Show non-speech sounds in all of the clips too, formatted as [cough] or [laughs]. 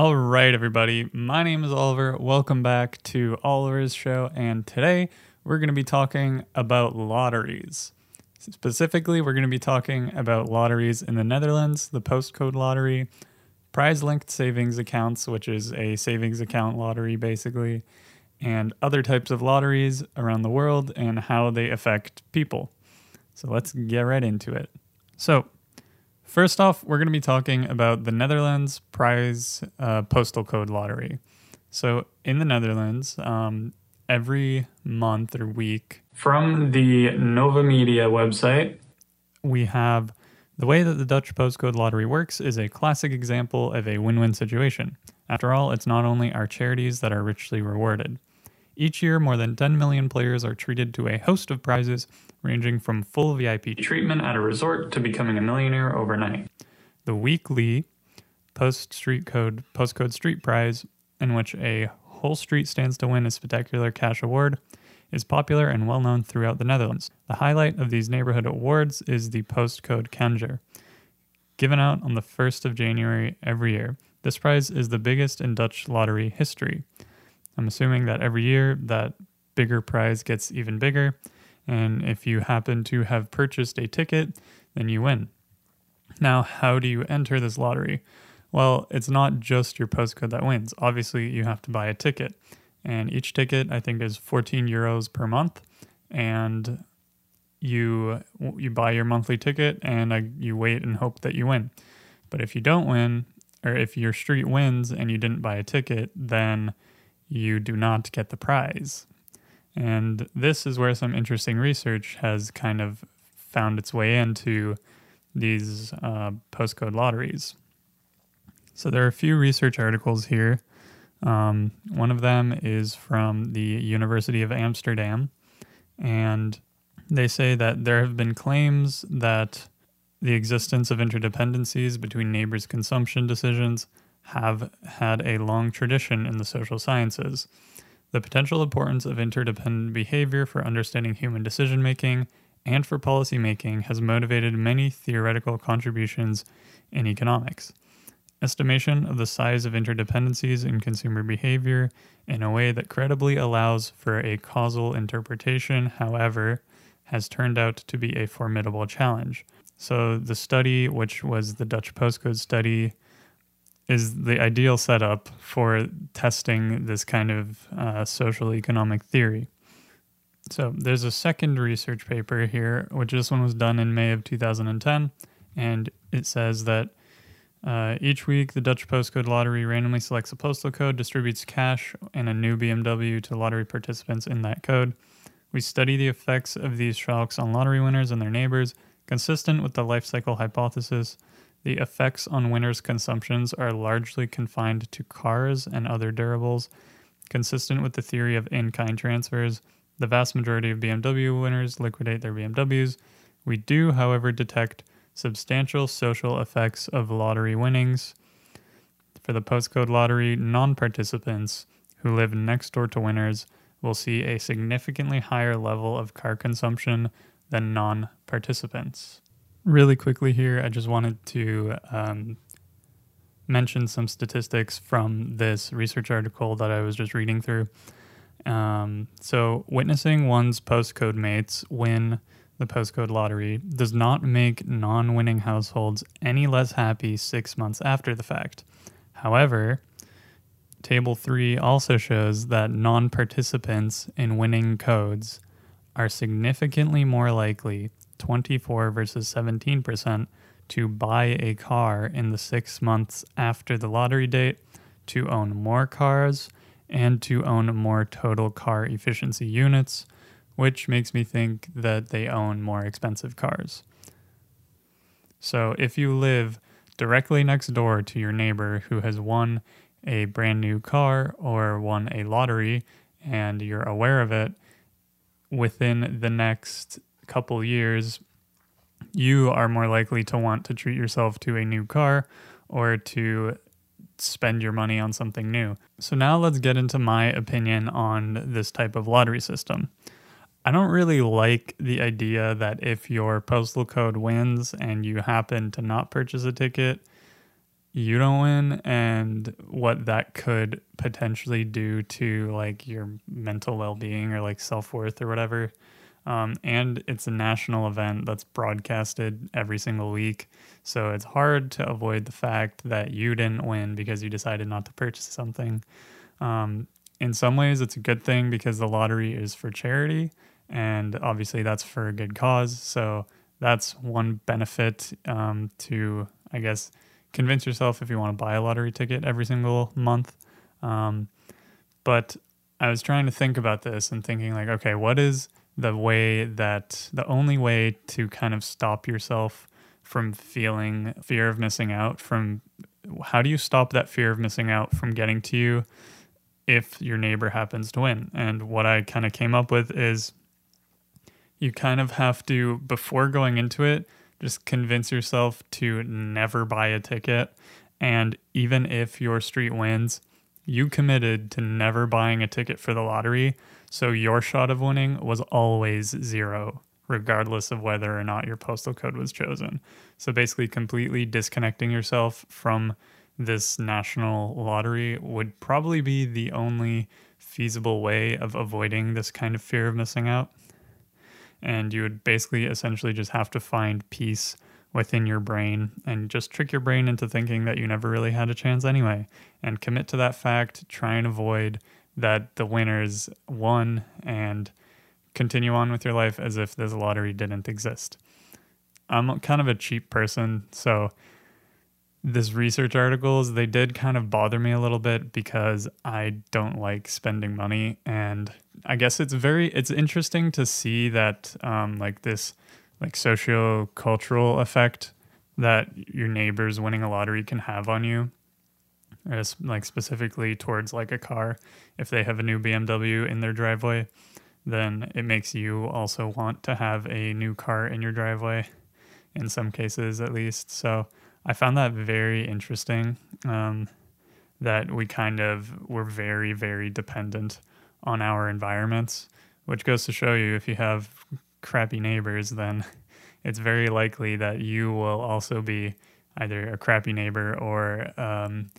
All right, everybody. My name is Oliver. Welcome back to Oliver's Show. And today we're going to be talking about lotteries. Specifically, we're going to be talking about lotteries in the Netherlands, the postcode lottery, prize linked savings accounts, which is a savings account lottery basically, and other types of lotteries around the world and how they affect people. So let's get right into it. So, first off, we're going to be talking about the Netherlands prize uh, postal code lottery. So, in the Netherlands, um, every month or week, from the Novamedia website, we have the way that the Dutch postcode lottery works is a classic example of a win win situation. After all, it's not only our charities that are richly rewarded. Each year, more than 10 million players are treated to a host of prizes, ranging from full VIP treatment at a resort to becoming a millionaire overnight. The weekly Post Street Code Postcode Street Prize, in which a whole street stands to win a spectacular cash award, is popular and well known throughout the Netherlands. The highlight of these neighborhood awards is the Postcode Kanjer, given out on the 1st of January every year. This prize is the biggest in Dutch lottery history. I'm assuming that every year that bigger prize gets even bigger. And if you happen to have purchased a ticket, then you win. Now, how do you enter this lottery? Well, it's not just your postcode that wins. Obviously, you have to buy a ticket. And each ticket, I think, is 14 euros per month. And you you buy your monthly ticket and uh, you wait and hope that you win. But if you don't win, or if your street wins and you didn't buy a ticket, then you do not get the prize. And this is where some interesting research has kind of found its way into these uh, postcode lotteries. So there are a few research articles here. Um, one of them is from the University of Amsterdam, and they say that there have been claims that the existence of interdependencies between neighbors' consumption decisions have had a long tradition in the social sciences. The potential importance of interdependent behavior for understanding human decision making and for policy making has motivated many theoretical contributions in economics. Estimation of the size of interdependencies in consumer behavior in a way that credibly allows for a causal interpretation, however, has turned out to be a formidable challenge. So, the study, which was the Dutch postcode study, is the ideal setup for testing this kind of uh, social economic theory. So there's a second research paper here, which this one was done in May of 2010, and it says that uh, each week the Dutch postcode lottery randomly selects a postal code, distributes cash and a new BMW to lottery participants in that code. We study the effects of these shocks on lottery winners and their neighbors, consistent with the life cycle hypothesis. The effects on winners' consumptions are largely confined to cars and other durables. Consistent with the theory of in kind transfers, the vast majority of BMW winners liquidate their BMWs. We do, however, detect substantial social effects of lottery winnings. For the postcode lottery, non participants who live next door to winners will see a significantly higher level of car consumption than non participants really quickly here, I just wanted to um, mention some statistics from this research article that I was just reading through. Um, so, witnessing one's postcode mates win the postcode lottery does not make non winning households any less happy six months after the fact. However, Table 3 also shows that non participants in winning codes are significantly more likely 24 versus 17% to buy a car in the six months after the lottery date, to own more cars, and to own more total car efficiency units, which makes me think that they own more expensive cars. So if you live directly next door to your neighbor who has won a brand new car or won a lottery and you're aware of it, within the next couple years, you are more likely to want to treat yourself to a new car or to spend your money on something new. So, now let's get into my opinion on this type of lottery system. I don't really like the idea that if your postal code wins and you happen to not purchase a ticket, you don't win and what that could potentially do to like your mental well-being or like self-worth or whatever um, and it's a national event that's broadcasted every single week. So it's hard to avoid the fact that you didn't win because you decided not to purchase something. Um, in some ways it's a good thing because the lottery is for charity and obviously that's for a good cause. So that's one benefit um, to i guess convince yourself if you want to buy a lottery ticket every single month. Um, but I was trying to think about this and thinking, like, okay, what is the way that the only way to kind of stop yourself from feeling fear of missing out? From how do you stop that fear of missing out from getting to you if your neighbor happens to win? And what I kind of came up with is you kind of have to, before going into it, just convince yourself to never buy a ticket. And even if your street wins, you committed to never buying a ticket for the lottery. So your shot of winning was always zero, regardless of whether or not your postal code was chosen. So basically, completely disconnecting yourself from this national lottery would probably be the only feasible way of avoiding this kind of fear of missing out and you would basically essentially just have to find peace within your brain and just trick your brain into thinking that you never really had a chance anyway and commit to that fact try and avoid that the winners won and continue on with your life as if this lottery didn't exist i'm kind of a cheap person so this research articles they did kind of bother me a little bit because i don't like spending money and I guess it's very it's interesting to see that um, like this like socio cultural effect that your neighbors winning a lottery can have on you. Like specifically towards like a car, if they have a new BMW in their driveway, then it makes you also want to have a new car in your driveway. In some cases, at least. So I found that very interesting. Um, that we kind of were very very dependent on our environments, which goes to show you if you have crappy neighbors, then [laughs] it's very likely that you will also be either a crappy neighbor or um,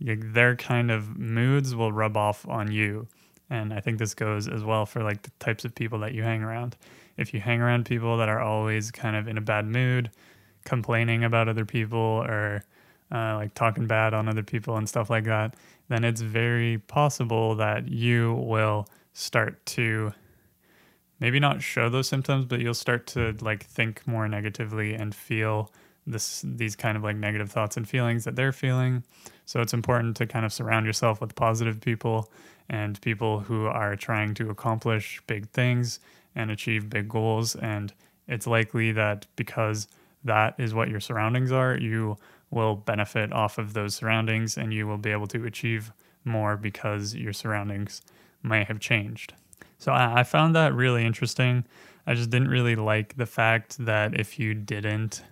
their kind of moods will rub off on you. And I think this goes as well for like the types of people that you hang around. If you hang around people that are always kind of in a bad mood, complaining about other people or uh, like talking bad on other people and stuff like that, then it's very possible that you will start to maybe not show those symptoms, but you'll start to like think more negatively and feel this these kind of like negative thoughts and feelings that they're feeling. So it's important to kind of surround yourself with positive people and people who are trying to accomplish big things and achieve big goals and it's likely that because that is what your surroundings are, you will benefit off of those surroundings and you will be able to achieve more because your surroundings may have changed. So I, I found that really interesting. I just didn't really like the fact that if you didn't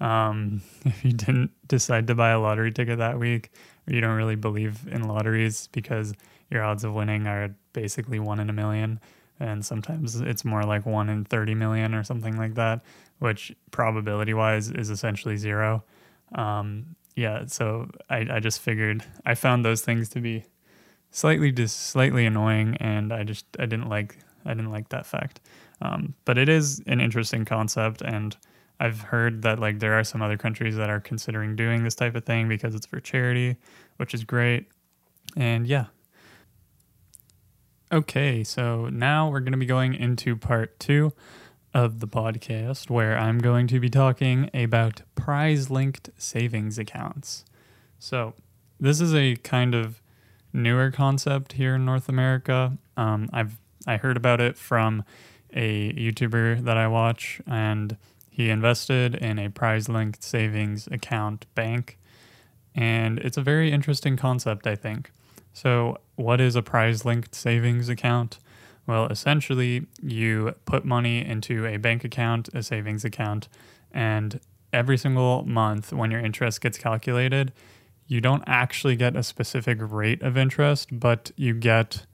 um, [laughs] if you didn't decide to buy a lottery ticket that week, or you don't really believe in lotteries because your odds of winning are basically one in a million, and sometimes it's more like one in 30 million or something like that, which probability wise is essentially zero. Um, yeah, so I, I just figured I found those things to be slightly just slightly annoying, and I just I didn't like I didn't like that fact. Um, but it is an interesting concept, and I've heard that like there are some other countries that are considering doing this type of thing because it's for charity, which is great. And yeah. Okay, so now we're going to be going into part two of the podcast where I'm going to be talking about prize linked savings accounts. So, this is a kind of newer concept here in North America. Um, I've I heard about it from a YouTuber that I watch, and he invested in a prize linked savings account bank. And it's a very interesting concept, I think. So, what is a prize linked savings account? Well, essentially, you put money into a bank account, a savings account, and every single month when your interest gets calculated, you don't actually get a specific rate of interest, but you get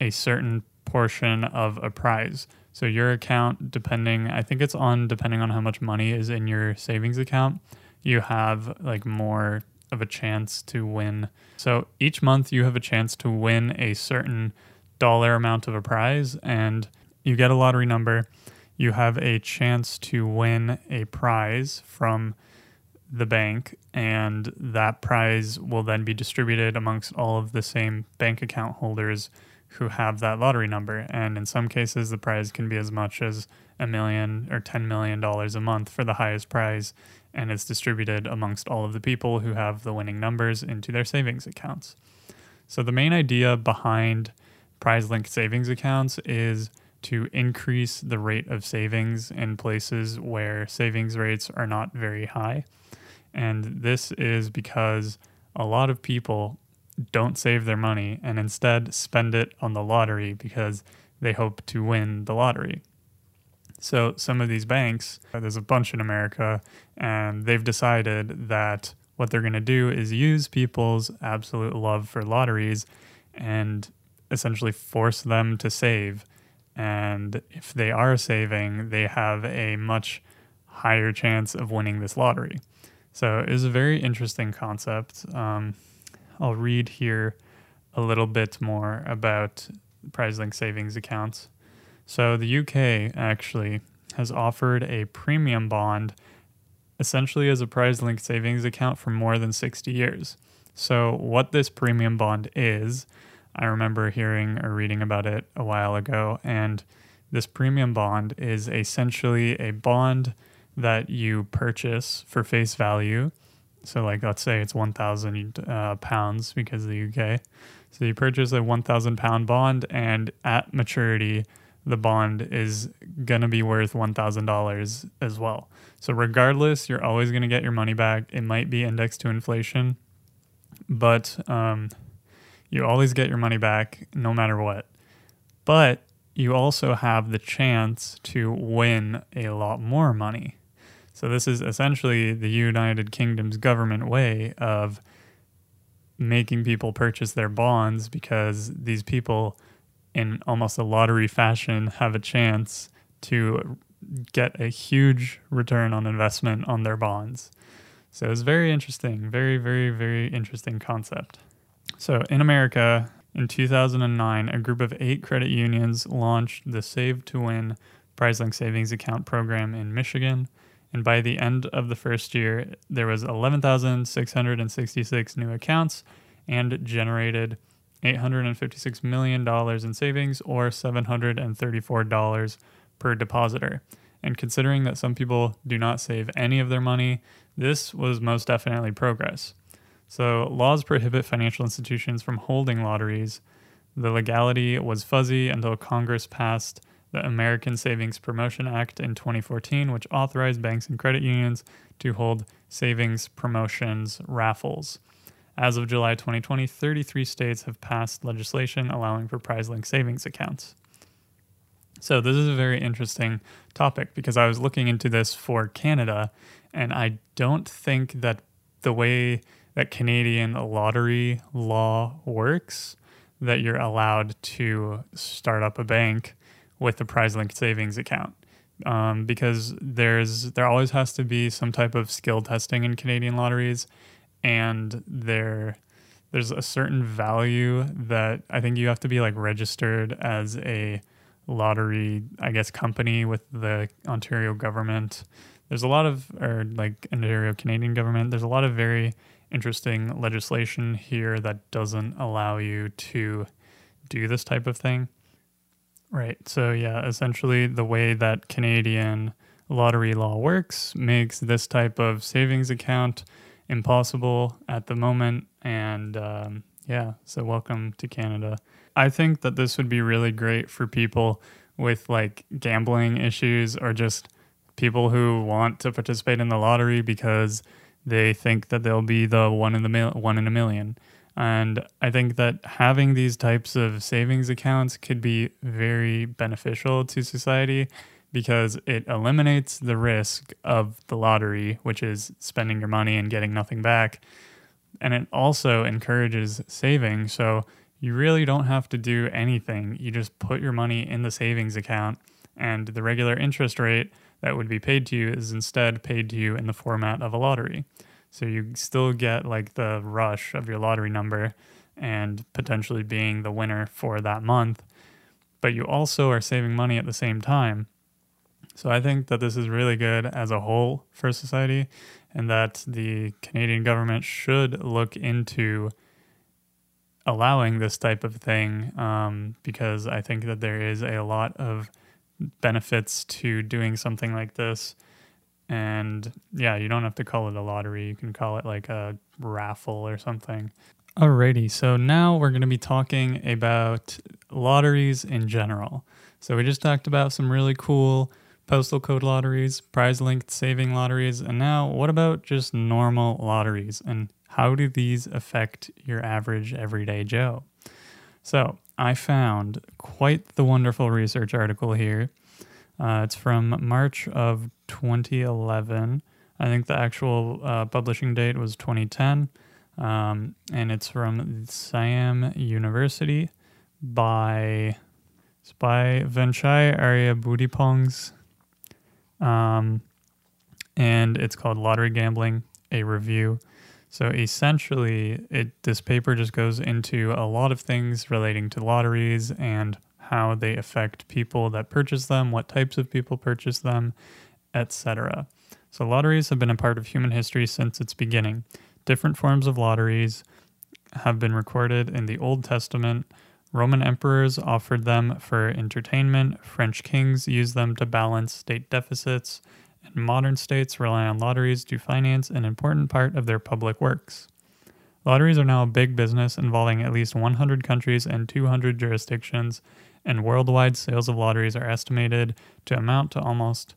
a certain portion of a prize. So your account, depending, I think it's on depending on how much money is in your savings account, you have like more of a chance to win. So each month you have a chance to win a certain dollar amount of a prize, and you get a lottery number. You have a chance to win a prize from the bank, and that prize will then be distributed amongst all of the same bank account holders who have that lottery number. And in some cases, the prize can be as much as a million or $10 million a month for the highest prize, and it's distributed amongst all of the people who have the winning numbers into their savings accounts. So, the main idea behind prize linked savings accounts is to increase the rate of savings in places where savings rates are not very high. And this is because a lot of people don't save their money and instead spend it on the lottery because they hope to win the lottery. So, some of these banks, there's a bunch in America, and they've decided that what they're going to do is use people's absolute love for lotteries and essentially force them to save. And if they are saving, they have a much higher chance of winning this lottery. So it was a very interesting concept. Um, I'll read here a little bit more about PrizeLink savings accounts. So the UK actually has offered a premium bond essentially as a PrizeLink savings account for more than 60 years. So what this premium bond is, I remember hearing or reading about it a while ago and this premium bond is essentially a bond that you purchase for face value. So, like, let's say it's 1,000 uh, pounds because of the UK. So, you purchase a 1,000 pound bond, and at maturity, the bond is going to be worth $1,000 as well. So, regardless, you're always going to get your money back. It might be indexed to inflation, but um, you always get your money back no matter what. But you also have the chance to win a lot more money. So this is essentially the United Kingdom's government way of making people purchase their bonds because these people in almost a lottery fashion have a chance to get a huge return on investment on their bonds. So it's very interesting, very very very interesting concept. So in America in 2009, a group of 8 credit unions launched the Save to Win PrizeLink savings account program in Michigan and by the end of the first year, there was 11,666 new accounts and generated $856 million in savings or $734 per depositor. And considering that some people do not save any of their money, this was most definitely progress. So, laws prohibit financial institutions from holding lotteries. The legality was fuzzy until Congress passed the American Savings Promotion Act in 2014, which authorized banks and credit unions to hold savings promotions raffles. As of July 2020, 33 states have passed legislation allowing for PrizeLink savings accounts. So, this is a very interesting topic because I was looking into this for Canada, and I don't think that the way that Canadian lottery law works, that you're allowed to start up a bank with the PrizeLink savings account. Um, because there's there always has to be some type of skill testing in Canadian lotteries, and there there's a certain value that I think you have to be like registered as a lottery, I guess, company with the Ontario government. There's a lot of, or like Ontario Canadian government. There's a lot of very interesting legislation here that doesn't allow you to do this type of thing. Right. So, yeah, essentially, the way that Canadian lottery law works makes this type of savings account impossible at the moment. And um, yeah, so welcome to Canada. I think that this would be really great for people with like gambling issues or just people who want to participate in the lottery because they think that they'll be the one in the mil- one in a million. And I think that having these types of savings accounts could be very beneficial to society because it eliminates the risk of the lottery, which is spending your money and getting nothing back. And it also encourages saving. So you really don't have to do anything. You just put your money in the savings account, and the regular interest rate that would be paid to you is instead paid to you in the format of a lottery. So you still get like the rush of your lottery number and potentially being the winner for that month, but you also are saving money at the same time. So I think that this is really good as a whole for society and that the Canadian government should look into allowing this type of thing um, because I think that there is a lot of benefits to doing something like this. And yeah, you don't have to call it a lottery. You can call it like a raffle or something. Alrighty, so now we're going to be talking about lotteries in general. So we just talked about some really cool postal code lotteries, prize linked saving lotteries, and now what about just normal lotteries and how do these affect your average everyday Joe? So, I found quite the wonderful research article here. Uh, it's from March of 2011. I think the actual uh, publishing date was 2010. Um, and it's from Siam University by it's by Venchai Arya Budipongs. Um, and it's called Lottery Gambling, a review. So essentially, it this paper just goes into a lot of things relating to lotteries and how they affect people that purchase them, what types of people purchase them, etc. So lotteries have been a part of human history since its beginning. Different forms of lotteries have been recorded in the Old Testament. Roman emperors offered them for entertainment, French kings used them to balance state deficits, and modern states rely on lotteries to finance an important part of their public works. Lotteries are now a big business involving at least 100 countries and 200 jurisdictions, and worldwide sales of lotteries are estimated to amount to almost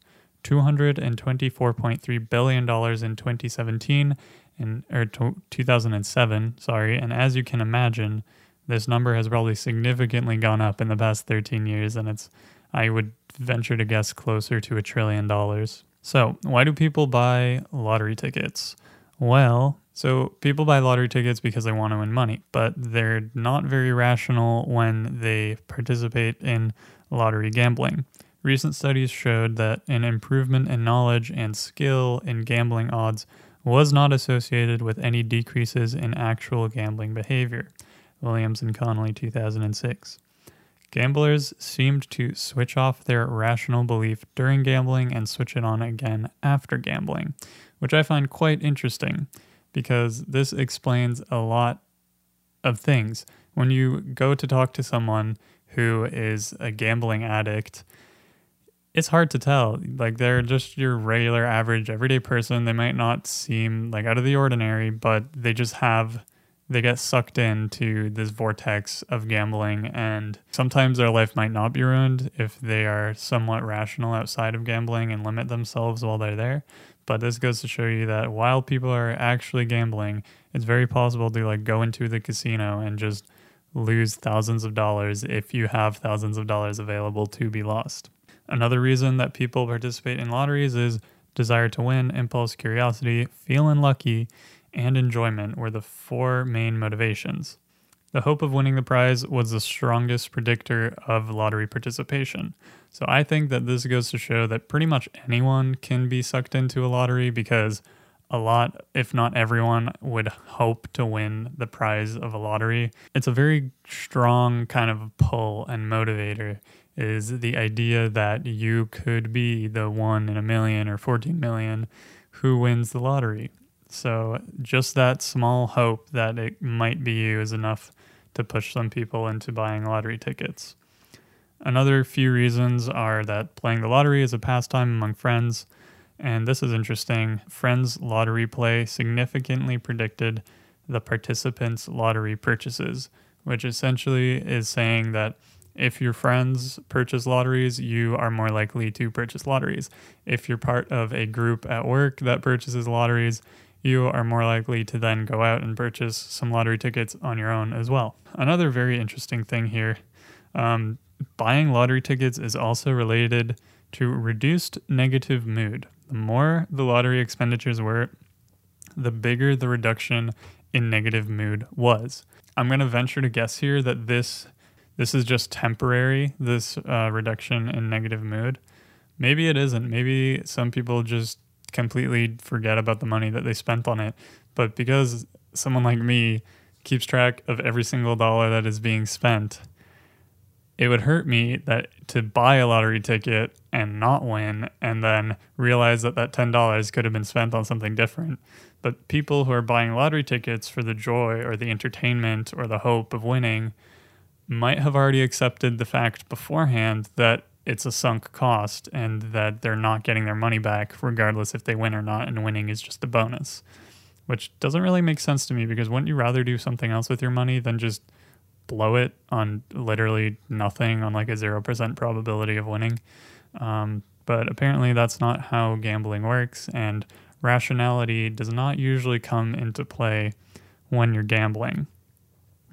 $224.3 billion in 2017 in or 2007, sorry, and as you can imagine, this number has probably significantly gone up in the past 13 years and it's I would venture to guess closer to a trillion dollars. So, why do people buy lottery tickets? Well, so people buy lottery tickets because they want to win money, but they're not very rational when they participate in lottery gambling. Recent studies showed that an improvement in knowledge and skill in gambling odds was not associated with any decreases in actual gambling behavior. Williams and Connolly, 2006. Gamblers seemed to switch off their rational belief during gambling and switch it on again after gambling, which I find quite interesting because this explains a lot of things. When you go to talk to someone who is a gambling addict, it's hard to tell. Like they're just your regular average everyday person. They might not seem like out of the ordinary, but they just have they get sucked into this vortex of gambling and sometimes their life might not be ruined if they are somewhat rational outside of gambling and limit themselves while they're there but this goes to show you that while people are actually gambling it's very possible to like go into the casino and just lose thousands of dollars if you have thousands of dollars available to be lost another reason that people participate in lotteries is desire to win impulse curiosity feeling lucky and enjoyment were the four main motivations. The hope of winning the prize was the strongest predictor of lottery participation. So I think that this goes to show that pretty much anyone can be sucked into a lottery because a lot, if not everyone, would hope to win the prize of a lottery. It's a very strong kind of pull and motivator is the idea that you could be the one in a million or 14 million who wins the lottery. So just that small hope that it might be you is enough to push some people into buying lottery tickets. Another few reasons are that playing the lottery is a pastime among friends, and this is interesting. Friends' lottery play significantly predicted the participants' lottery purchases, which essentially is saying that if your friends purchase lotteries, you are more likely to purchase lotteries. If you're part of a group at work that purchases lotteries, you are more likely to then go out and purchase some lottery tickets on your own as well. Another very interesting thing here um, buying lottery tickets is also related to reduced negative mood. The more the lottery expenditures were, the bigger the reduction in negative mood was. I'm going to venture to guess here that this this is just temporary this uh, reduction in negative mood. Maybe it isn't. Maybe some people just completely forget about the money that they spent on it. But because someone like me keeps track of every single dollar that is being spent, it would hurt me that to buy a lottery ticket and not win and then realize that that $10 could have been spent on something different. But people who are buying lottery tickets for the joy or the entertainment or the hope of winning might have already accepted the fact beforehand that it's a sunk cost and that they're not getting their money back regardless if they win or not and winning is just a bonus which doesn't really make sense to me because wouldn't you rather do something else with your money than just blow it on literally nothing on like a 0% probability of winning um, but apparently that's not how gambling works and rationality does not usually come into play when you're gambling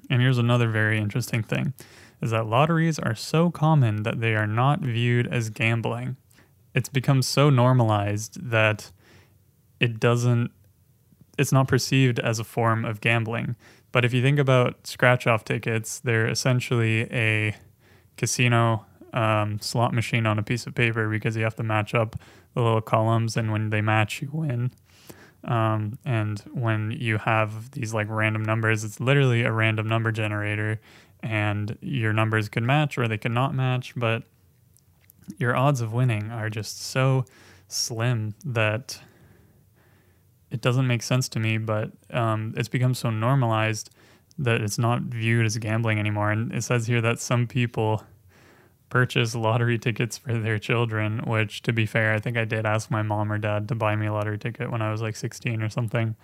and here's another very interesting thing is that lotteries are so common that they are not viewed as gambling. It's become so normalized that it doesn't it's not perceived as a form of gambling. But if you think about scratch off tickets, they're essentially a casino um, slot machine on a piece of paper because you have to match up the little columns, and when they match, you win. Um, and when you have these like random numbers, it's literally a random number generator, and your numbers could match or they could not match, but your odds of winning are just so slim that it doesn't make sense to me. But um, it's become so normalized that it's not viewed as gambling anymore. And it says here that some people purchase lottery tickets for their children, which to be fair, I think I did ask my mom or dad to buy me a lottery ticket when I was like 16 or something.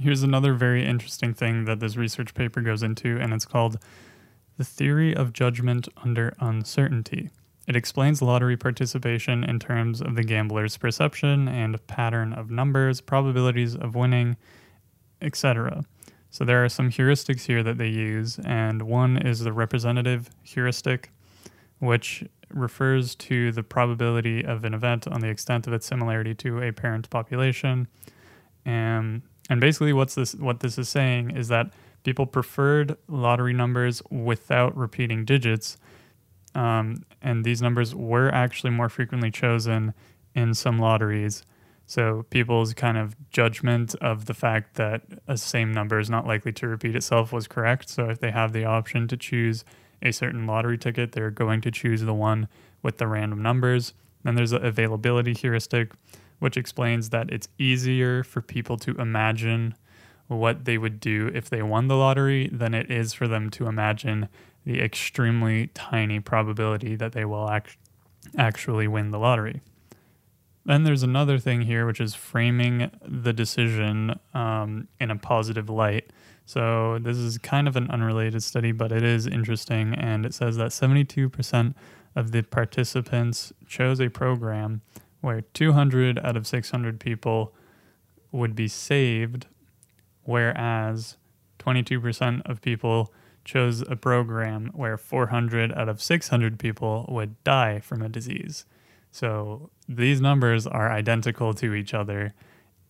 Here's another very interesting thing that this research paper goes into, and it's called The Theory of Judgment Under Uncertainty. It explains lottery participation in terms of the gambler's perception and pattern of numbers, probabilities of winning, etc. So there are some heuristics here that they use, and one is the representative heuristic, which refers to the probability of an event on the extent of its similarity to a parent population. And and basically what's this what this is saying is that people preferred lottery numbers without repeating digits. Um, and these numbers were actually more frequently chosen in some lotteries. So people's kind of judgment of the fact that a same number is not likely to repeat itself was correct. So if they have the option to choose a certain lottery ticket, they're going to choose the one with the random numbers. Then there's an availability heuristic, which explains that it's easier for people to imagine what they would do if they won the lottery than it is for them to imagine the extremely tiny probability that they will act- actually win the lottery. Then there's another thing here, which is framing the decision um, in a positive light. So this is kind of an unrelated study, but it is interesting. And it says that 72% of the participants chose a program where 200 out of 600 people would be saved, whereas 22% of people chose a program where 400 out of 600 people would die from a disease. So these numbers are identical to each other.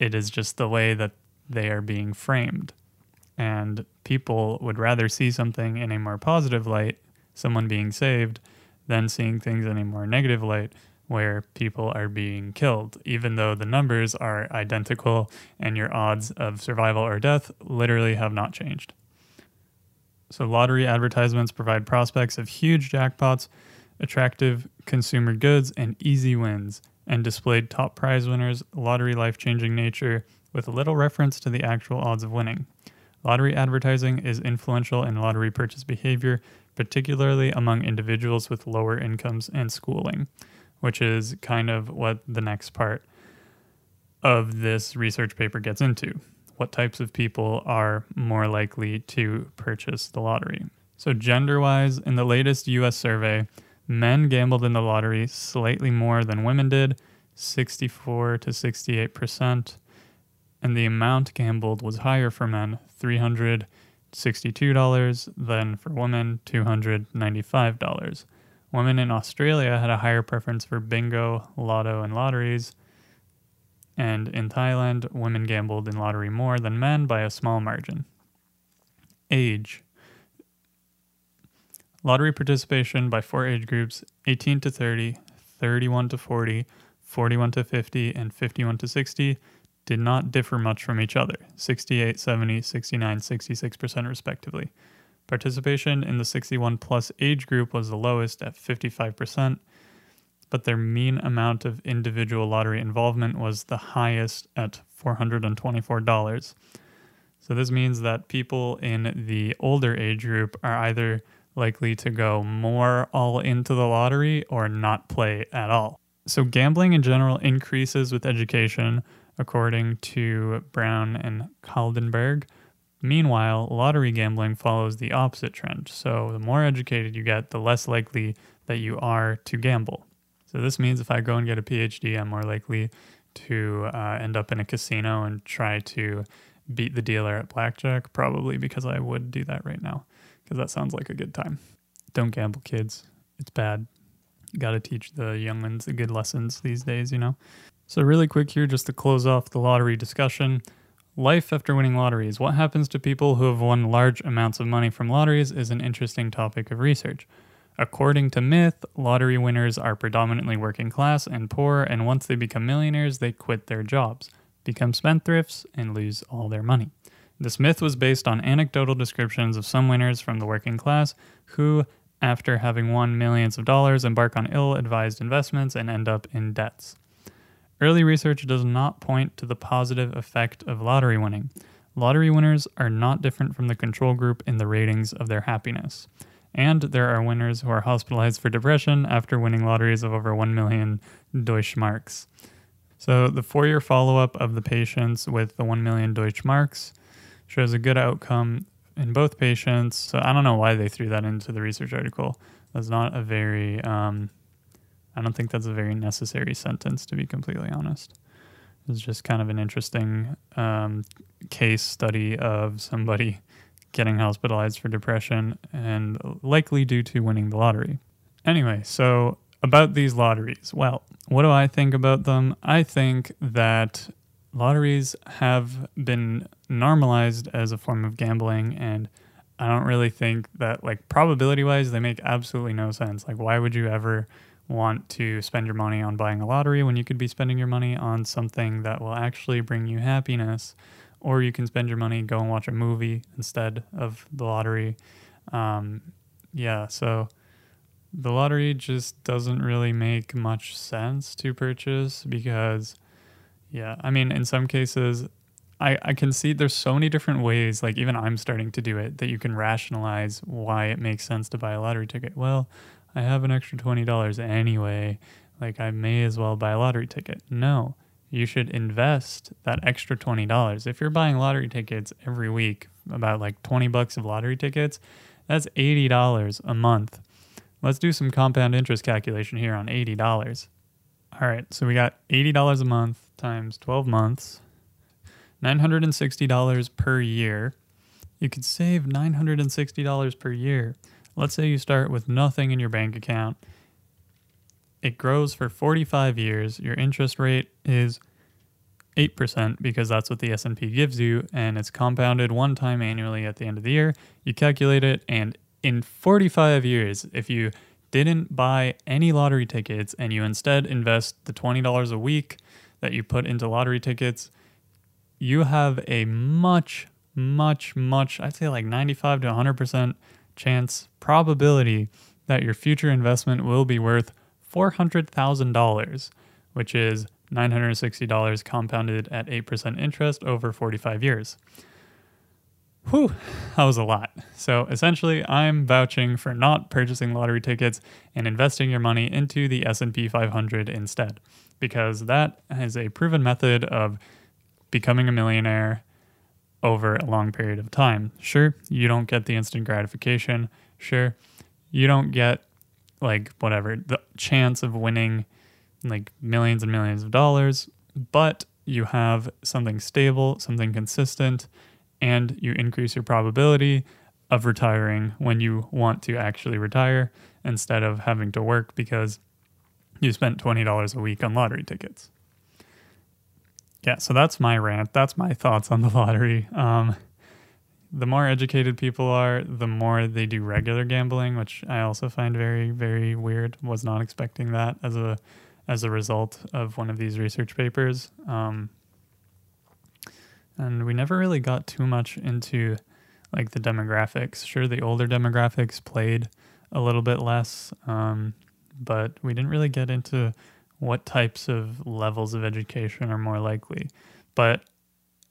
It is just the way that they are being framed and people would rather see something in a more positive light, someone being saved, than seeing things in a more negative light where people are being killed, even though the numbers are identical and your odds of survival or death literally have not changed. So, lottery advertisements provide prospects of huge jackpots, attractive consumer goods, and easy wins, and displayed top prize winners' lottery life changing nature with little reference to the actual odds of winning. Lottery advertising is influential in lottery purchase behavior, particularly among individuals with lower incomes and schooling, which is kind of what the next part of this research paper gets into. What types of people are more likely to purchase the lottery? So, gender wise, in the latest US survey, men gambled in the lottery slightly more than women did, 64 to 68 percent and the amount gambled was higher for men, $362, than for women, $295. Women in Australia had a higher preference for bingo, lotto, and lotteries. And in Thailand, women gambled in lottery more than men by a small margin. Age Lottery participation by four age groups 18 to 30, 31 to 40, 41 to 50, and 51 to 60 did not differ much from each other 68, 70, 69, 66% respectively. Participation in the 61 plus age group was the lowest at 55%, but their mean amount of individual lottery involvement was the highest at $424. So this means that people in the older age group are either likely to go more all into the lottery or not play at all. So gambling in general increases with education, according to Brown and Kaldenberg. Meanwhile, lottery gambling follows the opposite trend. So the more educated you get, the less likely that you are to gamble. So this means if I go and get a PhD, I'm more likely to uh, end up in a casino and try to beat the dealer at blackjack, probably because I would do that right now, because that sounds like a good time. Don't gamble, kids. It's bad. You Got to teach the young ones the good lessons these days, you know? So, really quick here, just to close off the lottery discussion. Life after winning lotteries. What happens to people who have won large amounts of money from lotteries is an interesting topic of research. According to myth, lottery winners are predominantly working class and poor, and once they become millionaires, they quit their jobs, become spendthrifts, and lose all their money. This myth was based on anecdotal descriptions of some winners from the working class who, after having won millions of dollars, embark on ill advised investments and end up in debts. Early research does not point to the positive effect of lottery winning. Lottery winners are not different from the control group in the ratings of their happiness. And there are winners who are hospitalized for depression after winning lotteries of over 1 million Deutschmarks. So, the four year follow up of the patients with the 1 million Deutschmarks shows a good outcome in both patients. So, I don't know why they threw that into the research article. That's not a very, um, I don't think that's a very necessary sentence, to be completely honest. It's just kind of an interesting um, case study of somebody getting hospitalized for depression and likely due to winning the lottery. Anyway, so about these lotteries. Well, what do I think about them? I think that lotteries have been normalized as a form of gambling and I don't really think that like probability wise they make absolutely no sense. Like why would you ever want to spend your money on buying a lottery when you could be spending your money on something that will actually bring you happiness or you can spend your money go and watch a movie instead of the lottery. Um, yeah, so the lottery just doesn't really make much sense to purchase because, yeah, I mean, in some cases, I, I can see there's so many different ways, like even I'm starting to do it, that you can rationalize why it makes sense to buy a lottery ticket. Well, I have an extra $20 anyway. Like, I may as well buy a lottery ticket. No, you should invest that extra $20. If you're buying lottery tickets every week, about like 20 bucks of lottery tickets, that's $80 a month. Let's do some compound interest calculation here on $80. All right, so we got $80 a month times 12 months, $960 per year. You could save $960 per year. Let's say you start with nothing in your bank account it grows for 45 years. Your interest rate is 8% because that's what the S&P gives you and it's compounded one time annually at the end of the year. You calculate it and in 45 years if you didn't buy any lottery tickets and you instead invest the $20 a week that you put into lottery tickets, you have a much much much I'd say like 95 to 100% chance probability that your future investment will be worth $400,000, which is $960 compounded at 8% interest over 45 years. Whew, that was a lot. So essentially, I'm vouching for not purchasing lottery tickets and investing your money into the S&P 500 instead, because that is a proven method of becoming a millionaire over a long period of time. Sure, you don't get the instant gratification. Sure, you don't get like whatever the chance of winning like millions and millions of dollars, but you have something stable, something consistent, and you increase your probability of retiring when you want to actually retire instead of having to work because you spent $20 a week on lottery tickets. Yeah, so that's my rant. That's my thoughts on the lottery. Um, the more educated people are, the more they do regular gambling, which I also find very, very weird. Was not expecting that as a as a result of one of these research papers. Um, and we never really got too much into like the demographics. Sure, the older demographics played a little bit less, um, but we didn't really get into what types of levels of education are more likely. But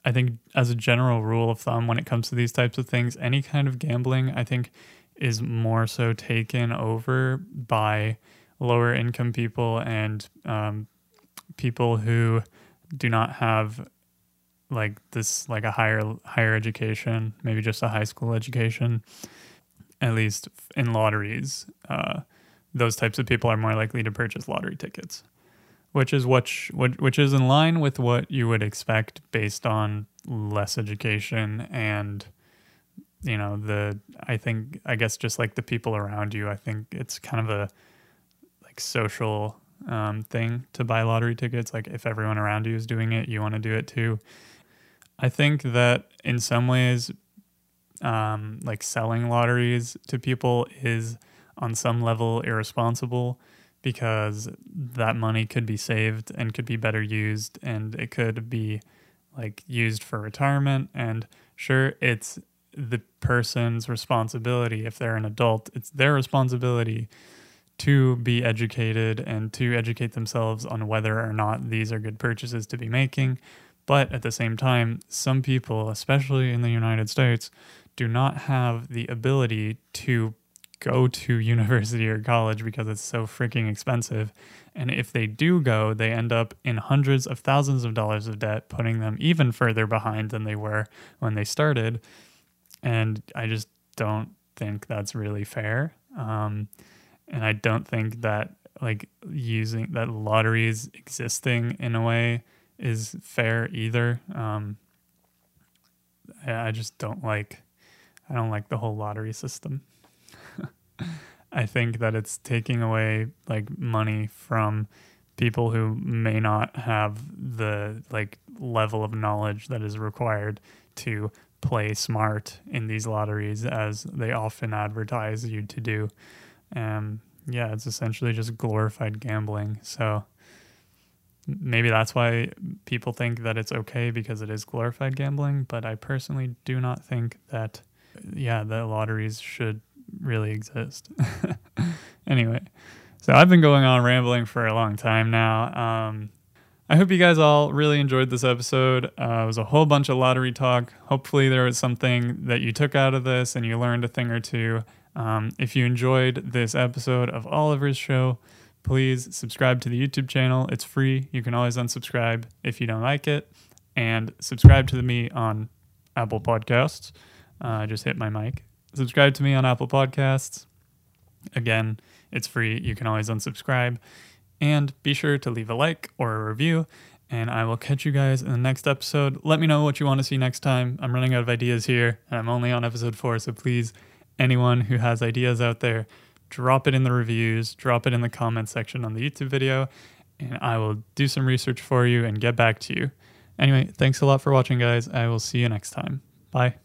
I think, as a general rule of thumb, when it comes to these types of things, any kind of gambling, I think, is more so taken over by lower income people and um, people who do not have like this like a higher higher education maybe just a high school education at least in lotteries uh, those types of people are more likely to purchase lottery tickets which is what which is in line with what you would expect based on less education and you know the i think i guess just like the people around you i think it's kind of a like social um, thing to buy lottery tickets. Like if everyone around you is doing it you want to do it too. I think that in some ways, um, like selling lotteries to people is on some level irresponsible because that money could be saved and could be better used and it could be like used for retirement. And sure, it's the person's responsibility. If they're an adult, it's their responsibility to be educated and to educate themselves on whether or not these are good purchases to be making. But at the same time, some people, especially in the United States, do not have the ability to go to [laughs] university or college because it's so freaking expensive. And if they do go, they end up in hundreds of thousands of dollars of debt, putting them even further behind than they were when they started. And I just don't think that's really fair. Um, and I don't think that like using that lotteries existing in a way is fair either. Um, I just don't like I don't like the whole lottery system. I think that it's taking away like money from people who may not have the like level of knowledge that is required to play smart in these lotteries as they often advertise you to do. Um yeah, it's essentially just glorified gambling. So maybe that's why people think that it's okay because it is glorified gambling. But I personally do not think that, yeah, the lotteries should really exist. [laughs] anyway, so I've been going on rambling for a long time now. Um, I hope you guys all really enjoyed this episode. Uh, it was a whole bunch of lottery talk. Hopefully, there was something that you took out of this and you learned a thing or two. Um, if you enjoyed this episode of Oliver's show, please subscribe to the YouTube channel. It's free. You can always unsubscribe if you don't like it. And subscribe to me on Apple Podcasts. Uh, just hit my mic. Subscribe to me on Apple Podcasts. Again, it's free. You can always unsubscribe. And be sure to leave a like or a review. And I will catch you guys in the next episode. Let me know what you want to see next time. I'm running out of ideas here, and I'm only on episode four. So please, anyone who has ideas out there, drop it in the reviews, drop it in the comment section on the YouTube video, and I will do some research for you and get back to you. Anyway, thanks a lot for watching, guys. I will see you next time. Bye.